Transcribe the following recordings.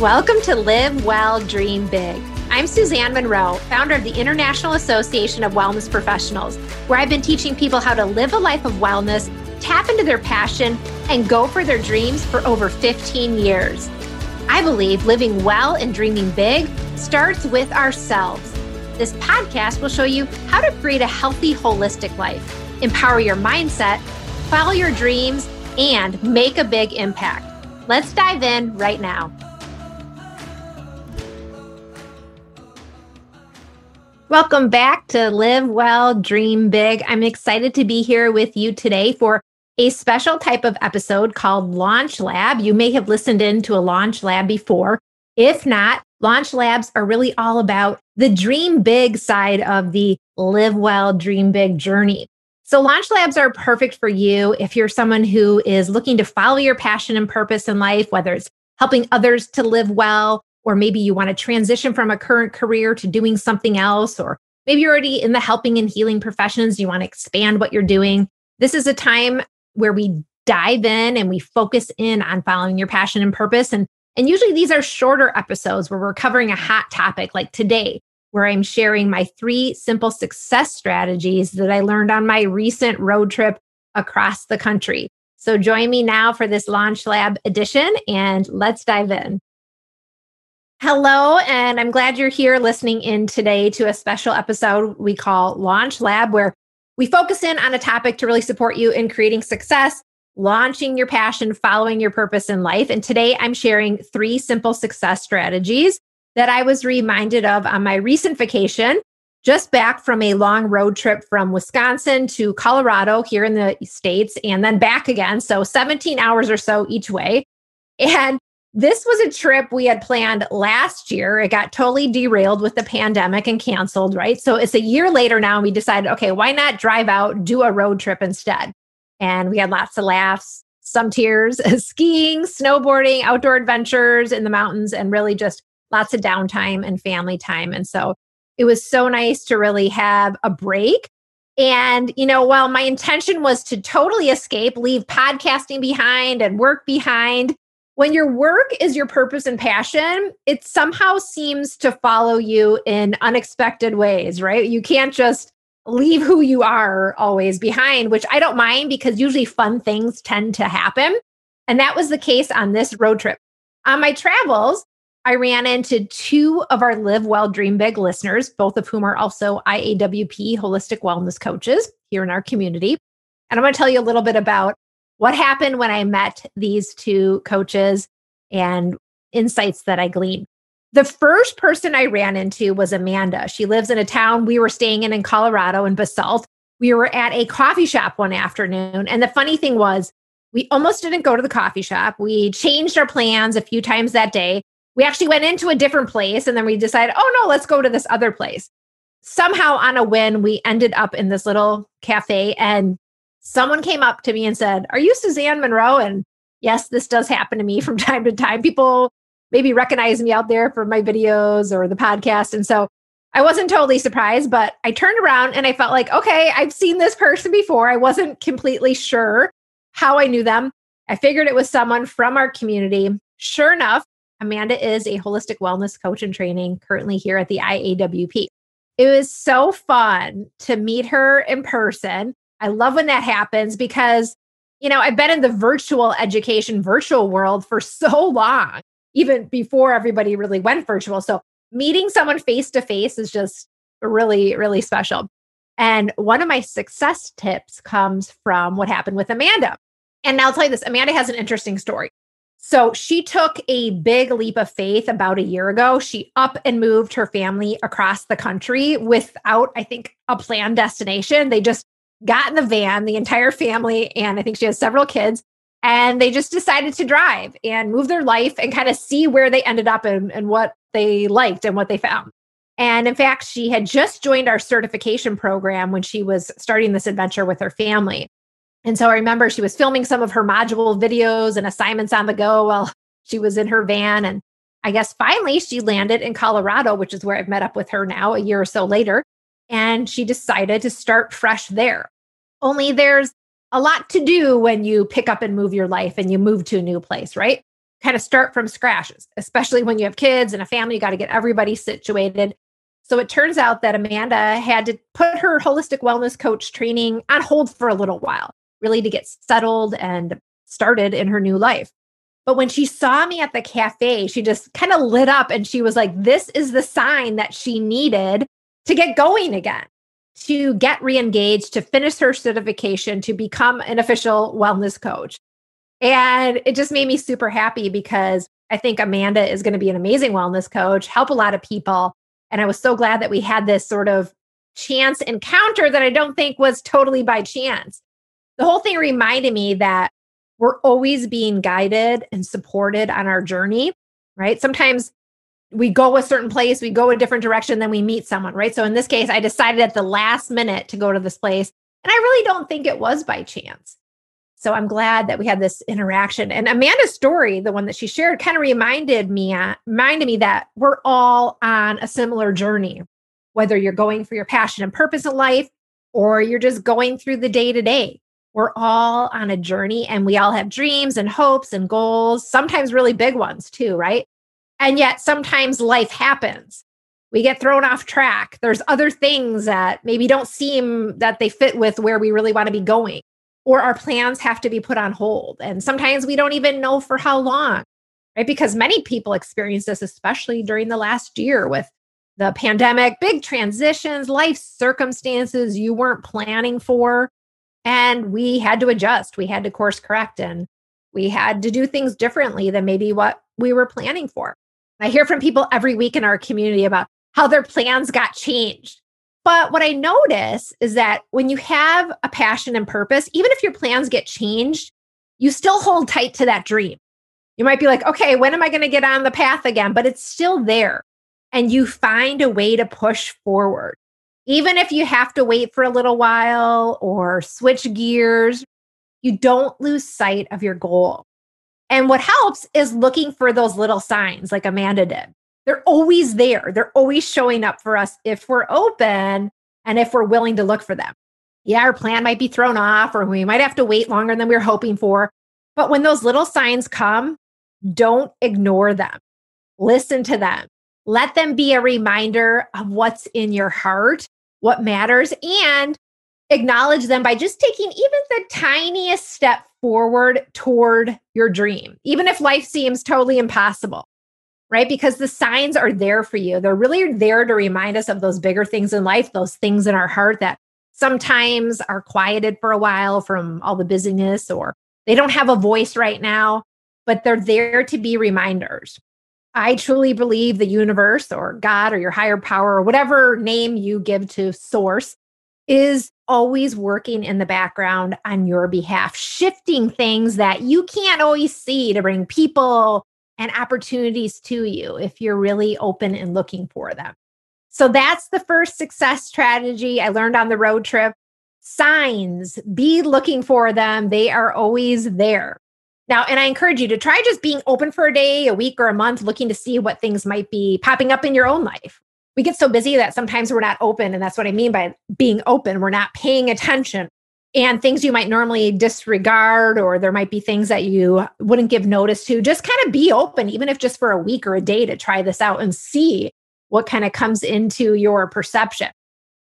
Welcome to Live Well, Dream Big. I'm Suzanne Monroe, founder of the International Association of Wellness Professionals, where I've been teaching people how to live a life of wellness, tap into their passion, and go for their dreams for over 15 years. I believe living well and dreaming big starts with ourselves. This podcast will show you how to create a healthy, holistic life, empower your mindset, follow your dreams, and make a big impact. Let's dive in right now. Welcome back to Live Well, Dream Big. I'm excited to be here with you today for a special type of episode called Launch Lab. You may have listened in to a Launch Lab before. If not, Launch Labs are really all about the dream big side of the Live Well, Dream Big journey. So, Launch Labs are perfect for you if you're someone who is looking to follow your passion and purpose in life, whether it's helping others to live well, or maybe you want to transition from a current career to doing something else, or maybe you're already in the helping and healing professions, you want to expand what you're doing. This is a time where we dive in and we focus in on following your passion and purpose. And, and usually these are shorter episodes where we're covering a hot topic like today, where I'm sharing my three simple success strategies that I learned on my recent road trip across the country. So join me now for this Launch Lab edition and let's dive in. Hello, and I'm glad you're here listening in today to a special episode we call Launch Lab, where we focus in on a topic to really support you in creating success, launching your passion, following your purpose in life. And today I'm sharing three simple success strategies that I was reminded of on my recent vacation, just back from a long road trip from Wisconsin to Colorado here in the States, and then back again. So 17 hours or so each way. And this was a trip we had planned last year. It got totally derailed with the pandemic and canceled, right? So it's a year later now, and we decided, okay, why not drive out, do a road trip instead? And we had lots of laughs, some tears, skiing, snowboarding, outdoor adventures in the mountains, and really just lots of downtime and family time. And so it was so nice to really have a break. And, you know, while my intention was to totally escape, leave podcasting behind and work behind, when your work is your purpose and passion, it somehow seems to follow you in unexpected ways, right? You can't just leave who you are always behind, which I don't mind because usually fun things tend to happen. And that was the case on this road trip. On my travels, I ran into two of our Live Well, Dream Big listeners, both of whom are also IAWP holistic wellness coaches here in our community. And I'm going to tell you a little bit about what happened when I met these two coaches and insights that I gleaned. The first person I ran into was Amanda. She lives in a town we were staying in in Colorado in Basalt. We were at a coffee shop one afternoon. And the funny thing was, we almost didn't go to the coffee shop. We changed our plans a few times that day. We actually went into a different place and then we decided, oh no, let's go to this other place. Somehow on a win, we ended up in this little cafe and someone came up to me and said, Are you Suzanne Monroe? And yes, this does happen to me from time to time. People maybe recognize me out there for my videos or the podcast. And so I wasn't totally surprised, but I turned around and I felt like, okay, I've seen this person before. I wasn't completely sure how I knew them. I figured it was someone from our community. Sure enough, Amanda is a holistic wellness coach and training currently here at the IAWP. It was so fun to meet her in person. I love when that happens because, you know, I've been in the virtual education, virtual world for so long, even before everybody really went virtual. So meeting someone face to face is just really, really special. And one of my success tips comes from what happened with Amanda. And I'll tell you this Amanda has an interesting story. So she took a big leap of faith about a year ago. She up and moved her family across the country without, I think, a planned destination. They just got in the van, the entire family, and I think she has several kids. And they just decided to drive and move their life and kind of see where they ended up and, and what they liked and what they found. And in fact, she had just joined our certification program when she was starting this adventure with her family. And so I remember she was filming some of her module videos and assignments on the go while she was in her van. And I guess finally she landed in Colorado, which is where I've met up with her now a year or so later and she decided to start fresh there. Only there's a lot to do when you pick up and move your life and you move to a new place, right? kind of start from scratch, especially when you have kids and a family, you got to get everybody situated. So it turns out that Amanda had to put her holistic wellness coach training on hold for a little while, really to get settled and started in her new life. But when she saw me at the cafe, she just kind of lit up and she was like, This is the sign that she needed to get going again, to get reengaged, to finish her certification, to become an official wellness coach. And it just made me super happy because I think Amanda is going to be an amazing wellness coach, help a lot of people. And I was so glad that we had this sort of chance encounter that I don't think was totally by chance. The whole thing reminded me that we're always being guided and supported on our journey, right? Sometimes we go a certain place, we go a different direction, then we meet someone, right? So in this case, I decided at the last minute to go to this place. And I really don't think it was by chance. So I'm glad that we had this interaction. And Amanda's story, the one that she shared, kind of reminded me, uh, reminded me that we're all on a similar journey, whether you're going for your passion and purpose in life or you're just going through the day to day. We're all on a journey and we all have dreams and hopes and goals, sometimes really big ones too, right? And yet sometimes life happens. We get thrown off track. There's other things that maybe don't seem that they fit with where we really want to be going, or our plans have to be put on hold. And sometimes we don't even know for how long, right? Because many people experience this, especially during the last year with the pandemic, big transitions, life circumstances you weren't planning for. And we had to adjust, we had to course correct, and we had to do things differently than maybe what we were planning for. I hear from people every week in our community about how their plans got changed. But what I notice is that when you have a passion and purpose, even if your plans get changed, you still hold tight to that dream. You might be like, okay, when am I going to get on the path again? But it's still there. And you find a way to push forward. Even if you have to wait for a little while or switch gears, you don't lose sight of your goal. And what helps is looking for those little signs like Amanda did. They're always there. They're always showing up for us if we're open and if we're willing to look for them. Yeah, our plan might be thrown off or we might have to wait longer than we are hoping for. But when those little signs come, don't ignore them. Listen to them. Let them be a reminder of what's in your heart, what matters, and acknowledge them by just taking even the tiniest step forward toward your dream, even if life seems totally impossible, right? Because the signs are there for you. They're really there to remind us of those bigger things in life, those things in our heart that sometimes are quieted for a while from all the busyness or they don't have a voice right now, but they're there to be reminders. I truly believe the universe or God or your higher power or whatever name you give to source is always working in the background on your behalf, shifting things that you can't always see to bring people and opportunities to you if you're really open and looking for them. So that's the first success strategy I learned on the road trip. Signs, be looking for them. They are always there. Now, and I encourage you to try just being open for a day, a week, or a month, looking to see what things might be popping up in your own life we get so busy that sometimes we're not open. And that's what I mean by being open. We're not paying attention. And things you might normally disregard, or there might be things that you wouldn't give notice to, just kind of be open, even if just for a week or a day to try this out and see what kind of comes into your perception.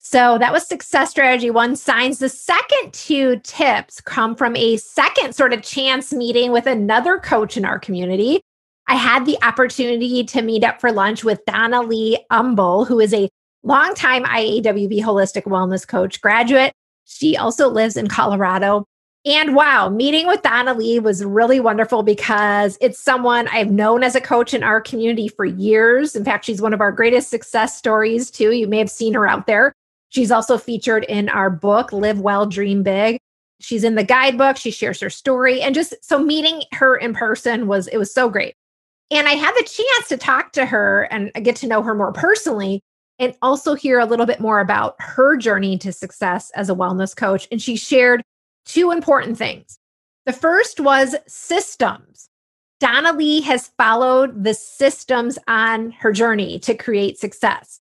So that was success strategy one signs. The second two tips come from a second sort of chance meeting with another coach in our community I had the opportunity to meet up for lunch with Donna Lee Umbel, who is a longtime IAWP holistic wellness coach graduate. She also lives in Colorado. And wow, meeting with Donna Lee was really wonderful because it's someone I've known as a coach in our community for years. In fact, she's one of our greatest success stories, too. You may have seen her out there. She's also featured in our book, Live Well, Dream Big. She's in the guidebook. She shares her story. And just so meeting her in person was, it was so great. And I had the chance to talk to her and get to know her more personally and also hear a little bit more about her journey to success as a wellness coach. And she shared two important things. The first was systems. Donna Lee has followed the systems on her journey to create success.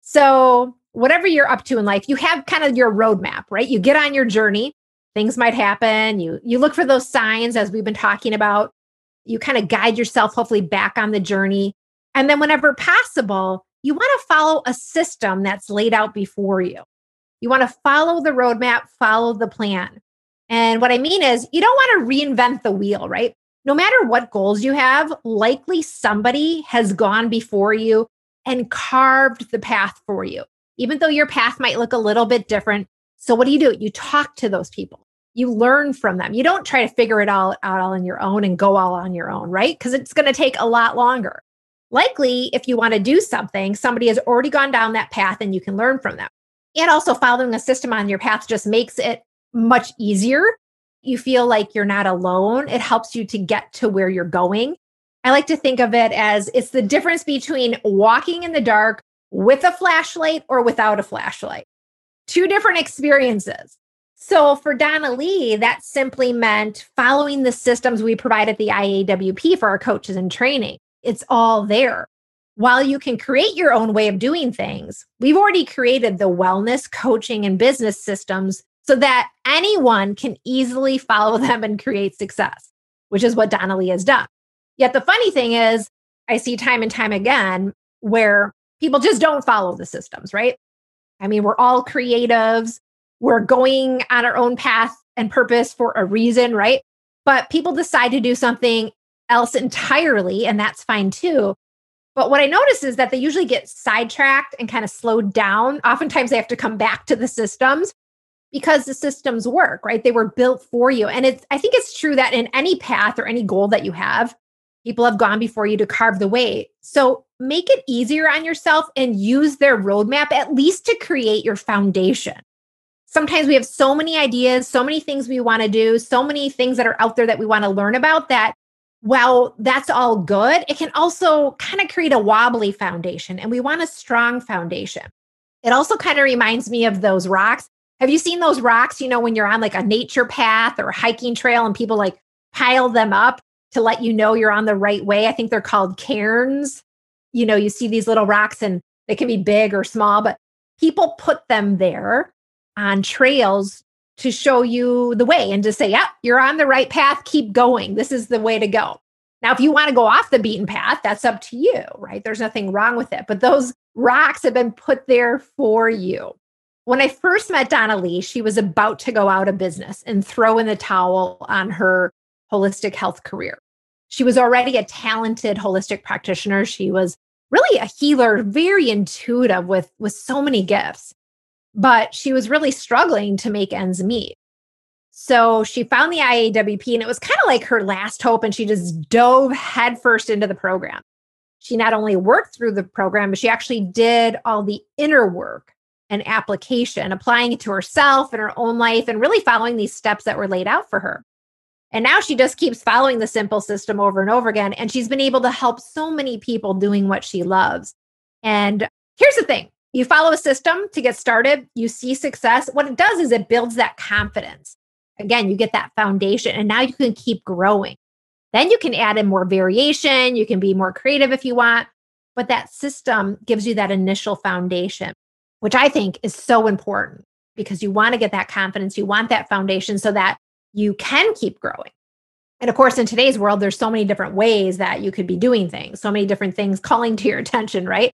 So, whatever you're up to in life, you have kind of your roadmap, right? You get on your journey, things might happen, you you look for those signs as we've been talking about You kind of guide yourself, hopefully, back on the journey. And then, whenever possible, you want to follow a system that's laid out before you. You want to follow the roadmap, follow the plan. And what I mean is, you don't want to reinvent the wheel, right? No matter what goals you have, likely somebody has gone before you and carved the path for you, even though your path might look a little bit different. So, what do you do? You talk to those people, you learn from them. You don't try to figure it all out all on your own and go all on your own, right? Because it's going to take a lot longer. Likely, if you want to do something, somebody has already gone down that path and you can learn from them. And also, following a system on your path just makes it much easier. You feel like you're not alone. It helps you to get to where you're going. I like to think of it as it's the difference between walking in the dark with a flashlight or without a flashlight. Two different experiences. So for Donna Lee, that simply meant following the systems we provide at the IAWP for our coaches and training. It's all there. While you can create your own way of doing things, we've already created the wellness, coaching, and business systems so that anyone can easily follow them and create success, which is what Donna Lee has done. Yet the funny thing is, I see time and time again where people just don't follow the systems, right? I mean, we're all creatives, we're going on our own path and purpose for a reason, right? But people decide to do something else entirely, and that's fine too. But what I notice is that they usually get sidetracked and kind of slowed down. Oftentimes they have to come back to the systems because the systems work, right? They were built for you. And it's I think it's true that in any path or any goal that you have, people have gone before you to carve the way. So make it easier on yourself and use their roadmap at least to create your foundation. Sometimes we have so many ideas, so many things we want to do, so many things that are out there that we want to learn about that while that's all good, it can also kind of create a wobbly foundation, and we want a strong foundation. It also kind of reminds me of those rocks. Have you seen those rocks, you know, when you're on like a nature path or a hiking trail and people like pile them up to let you know you're on the right way? I think they're called cairns. You know, you see these little rocks and they can be big or small, but people put them there on trails to show you the way and to say, yeah, you're on the right path. Keep going. This is the way to go. Now, if you want to go off the beaten path, that's up to you, right? There's nothing wrong with it. But those rocks have been put there for you. When I first met Donna Lee, she was about to go out of business and throw in the towel on her holistic health career. She was already a talented holistic practitioner. She was really a healer, very intuitive with, with so many gifts but she was really struggling to make ends meet. So she found the IAWP and it was kind of like her last hope. And she just dove headfirst into the program. She not only worked through the program, but she actually did all the inner work and application, applying it to herself and her own life and really following these steps that were laid out for her. And now she just keeps following the simple system over and over again. And she's been able to help so many people doing what she loves. And here's the thing you follow a system to get started, you see success. What it does is it builds that confidence. Again, you get that foundation, and now you can keep growing. Then you can add in more variation, you can be more creative if you want, but that system gives you that initial foundation, which I think is so important because you want to get that confidence, you want that foundation so that you can keep growing. And of course, in today's world, there's so many different ways that you could be doing things, so many different things calling to your attention, right?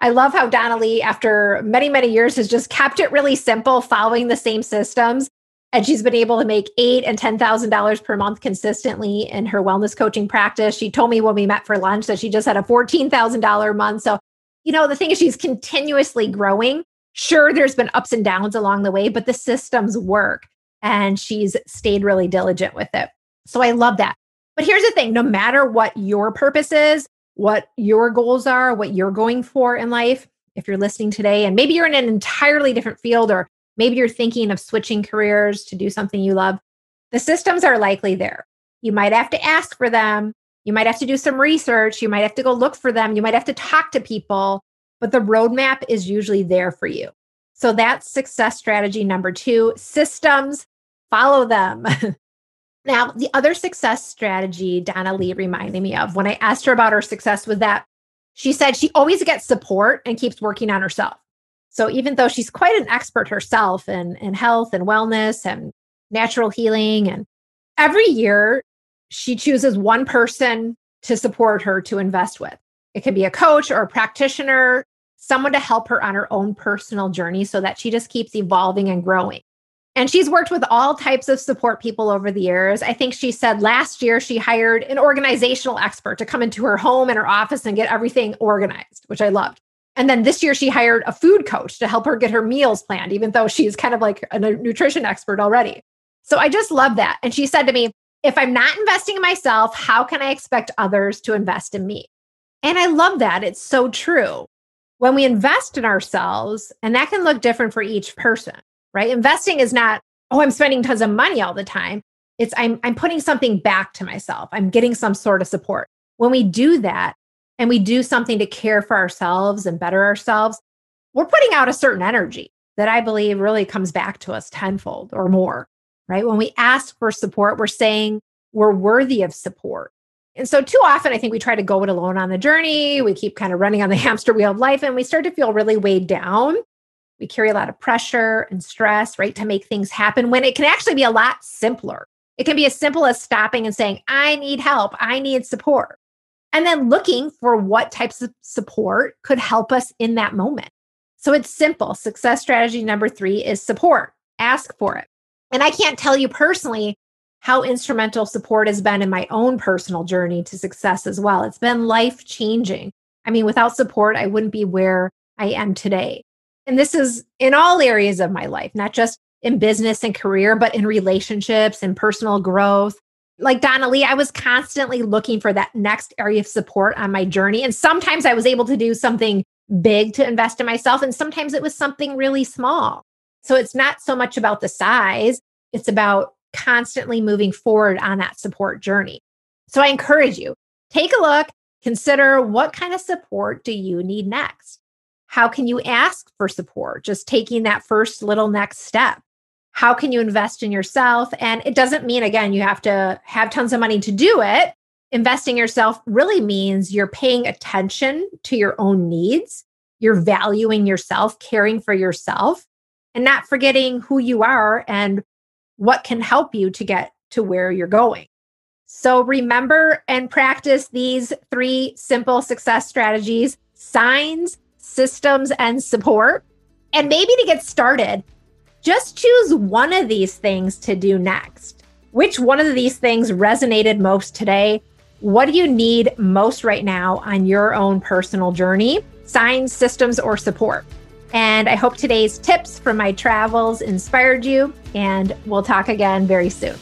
I love how Donna Lee, after many, many years, has just kept it really simple, following the same systems. And she's been able to make eight and ten thousand dollars per month consistently in her wellness coaching practice. She told me when we met for lunch that she just had a fourteen thousand dollar month. So, you know, the thing is, she's continuously growing. Sure, there's been ups and downs along the way, but the systems work, and she's stayed really diligent with it. So I love that. But here's the thing: no matter what your purpose is, what your goals are, what you're going for in life. If you're listening today, and maybe you're in an entirely different field, or maybe you're thinking of switching careers to do something you love, the systems are likely there. You might have to ask for them. You might have to do some research. You might have to go look for them. You might have to talk to people, but the roadmap is usually there for you. So that's success strategy number two systems, follow them. Now, the other success strategy Donna Lee reminded me of when I asked her about her success was that she said she always gets support and keeps working on herself. So even though she's quite an expert herself in, in health and wellness and natural healing, and every year she chooses one person to support her to invest with. It could be a coach or a practitioner, someone to help her on her own personal journey so that she just keeps evolving and growing. And she's worked with all types of support people over the years. I think she said last year she hired an organizational expert to come into her home and her office and get everything organized, which I loved. And then this year she hired a food coach to help her get her meals planned, even though she's kind of like a nutrition expert already. So I just love that. And she said to me, if I'm not investing in myself, how can I expect others to invest in me? And I love that. It's so true. When we invest in ourselves, and that can look different for each person right? Investing is not, oh, I'm spending tons of money all the time. It's I'm I'm putting something back to myself. I'm getting some sort of support. When we do that and we do something to care for ourselves and better ourselves, we're putting out a certain energy that I believe really comes back to us tenfold or more, right? When we ask for support, we're saying we're worthy of support. And so, too often, I think we try to go it alone on the journey. We keep kind of running on the hamster wheel of life and we start to feel really weighed down we carry a lot of pressure and stress, right, to make things happen when it can actually be a lot simpler. It can be as simple as stopping and saying, I need help, I need support. And then looking for what types of support could help us in that moment. So it's simple. Success strategy number three is support. Ask for it. And I can't tell you personally how instrumental support has been in my own personal journey to success as well. It's been life changing. I mean, without support, I wouldn't be where I am today. And this is in all areas of my life, not just in business and career, but in relationships and personal growth. Like Donna Lee, I was constantly looking for that next area of support on my journey. And sometimes I was able to do something big to invest in myself, and sometimes it was something really small. So it's not so much about the size, it's about constantly moving forward on that support journey. So I encourage you, take a look, consider what kind of support do you need next? How can you ask for support? Just taking that first little next step. How can you invest in yourself? And it doesn't mean, again, you have to have tons of money to do it. Investing yourself really means you're paying attention to your own needs, you're valuing yourself, caring for yourself, and not forgetting who you are and what can help you to get to where you're going. So remember and practice these three simple success strategies signs, systems and support. And maybe to get started, just choose one of these things to do next. Which one of these things resonated most today? What do you need most right now on your own personal journey? Signs, systems, or support? And I hope today's tips from my travels inspired you, and we'll talk again very soon.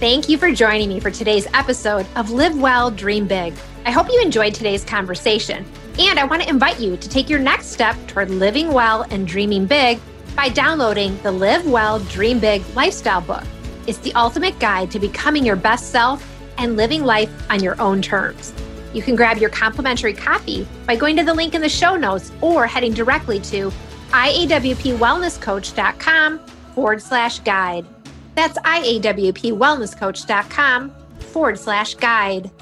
Thank you for joining me for today's episode of Live Well, Dream Big. I hope you enjoyed today's conversation. And I want to invite you to take your next step toward living well and dreaming big by downloading the Live Well, Dream Big lifestyle book. It's the ultimate guide to becoming your best self and living life on your own terms. You can grab your complimentary copy by going to the link in the show notes or heading directly to iawpwellnesscoach.com forward slash guide. That's iawpwellnesscoach.com forward slash guide.